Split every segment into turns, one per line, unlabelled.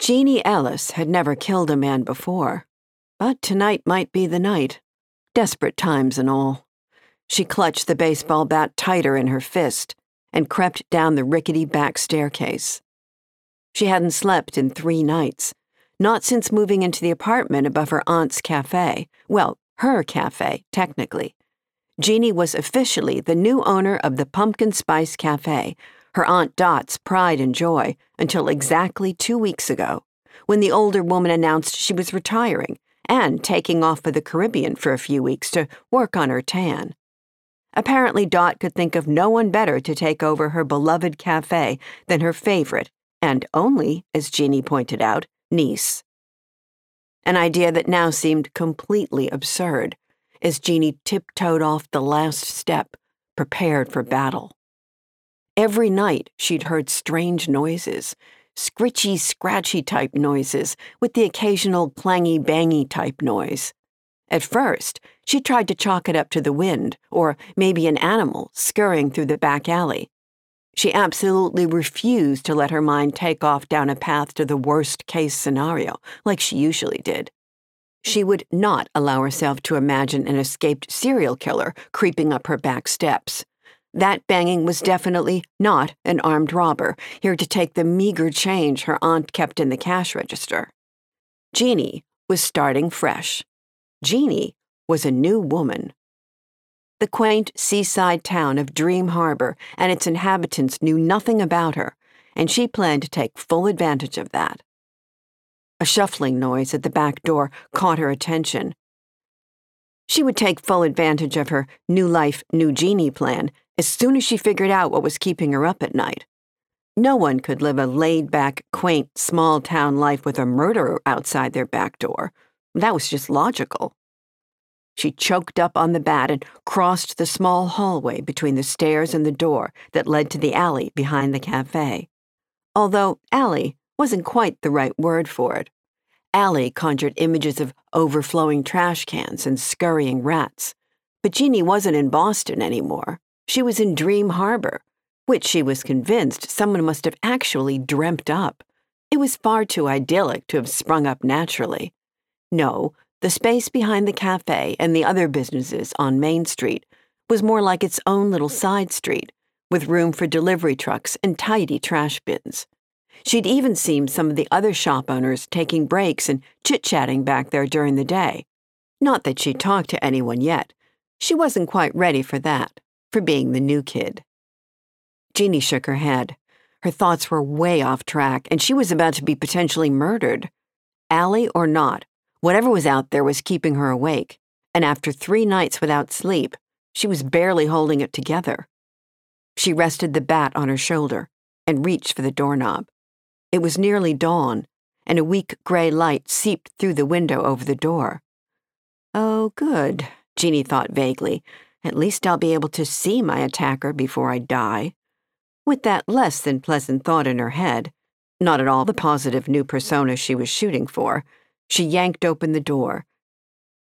Jeanie Ellis had never killed a man before, but tonight might be the night. Desperate times and all. She clutched the baseball bat tighter in her fist and crept down the rickety back staircase. She hadn't slept in three nights, not since moving into the apartment above her aunt's cafe. Well, her cafe, technically. Jeanie was officially the new owner of the Pumpkin Spice Cafe, her Aunt Dot's pride and joy, until exactly two weeks ago, when the older woman announced she was retiring and taking off for the Caribbean for a few weeks to work on her tan. Apparently, Dot could think of no one better to take over her beloved cafe than her favorite, and only, as Jeanie pointed out, niece. An idea that now seemed completely absurd as Jeanie tiptoed off the last step, prepared for battle. Every night she'd heard strange noises, scritchy, scratchy type noises, with the occasional clangy, bangy type noise. At first, she tried to chalk it up to the wind, or maybe an animal scurrying through the back alley. She absolutely refused to let her mind take off down a path to the worst case scenario, like she usually did. She would not allow herself to imagine an escaped serial killer creeping up her back steps. That banging was definitely not an armed robber, here to take the meager change her aunt kept in the cash register. Jeanie was starting fresh. Jeanie was a new woman. The quaint seaside town of Dream Harbor and its inhabitants knew nothing about her, and she planned to take full advantage of that. A shuffling noise at the back door caught her attention. She would take full advantage of her new life, new Jeanie plan as soon as she figured out what was keeping her up at night. No one could live a laid back, quaint, small town life with a murderer outside their back door. That was just logical. She choked up on the bat and crossed the small hallway between the stairs and the door that led to the alley behind the cafe. Although alley wasn't quite the right word for it. Alley conjured images of overflowing trash cans and scurrying rats. But Jeanie wasn't in Boston anymore. She was in Dream Harbor, which she was convinced someone must have actually dreamt up. It was far too idyllic to have sprung up naturally. No, the space behind the cafe and the other businesses on Main Street was more like its own little side street, with room for delivery trucks and tidy trash bins. She'd even seen some of the other shop owners taking breaks and chit chatting back there during the day. Not that she'd talked to anyone yet. She wasn't quite ready for that, for being the new kid. Jeanie shook her head. Her thoughts were way off track, and she was about to be potentially murdered. Alley or not, Whatever was out there was keeping her awake, and after three nights without sleep, she was barely holding it together. She rested the bat on her shoulder and reached for the doorknob. It was nearly dawn, and a weak gray light seeped through the window over the door. Oh, good, Jeanie thought vaguely. At least I'll be able to see my attacker before I die. With that less than pleasant thought in her head, not at all the positive new persona she was shooting for, she yanked open the door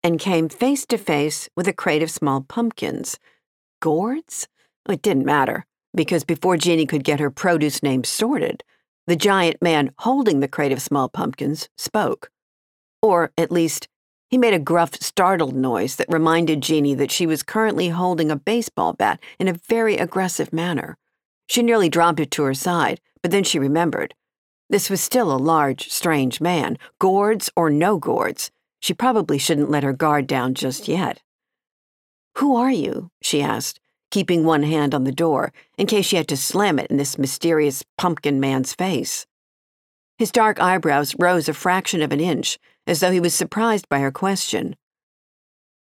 and came face to face with a crate of small pumpkins. Gourds? It didn't matter, because before Jeanie could get her produce name sorted, the giant man holding the crate of small pumpkins spoke. Or, at least, he made a gruff, startled noise that reminded Jeanie that she was currently holding a baseball bat in a very aggressive manner. She nearly dropped it to her side, but then she remembered. This was still a large, strange man, gourds or no gourds. She probably shouldn't let her guard down just yet. Who are you? she asked, keeping one hand on the door in case she had to slam it in this mysterious pumpkin man's face. His dark eyebrows rose a fraction of an inch, as though he was surprised by her question.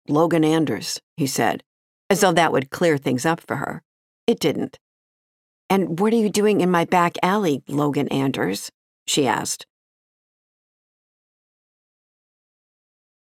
Logan Anders, he said, as though that would clear things up for her. It didn't. And what are you doing in my back alley, Logan Anders? she asked.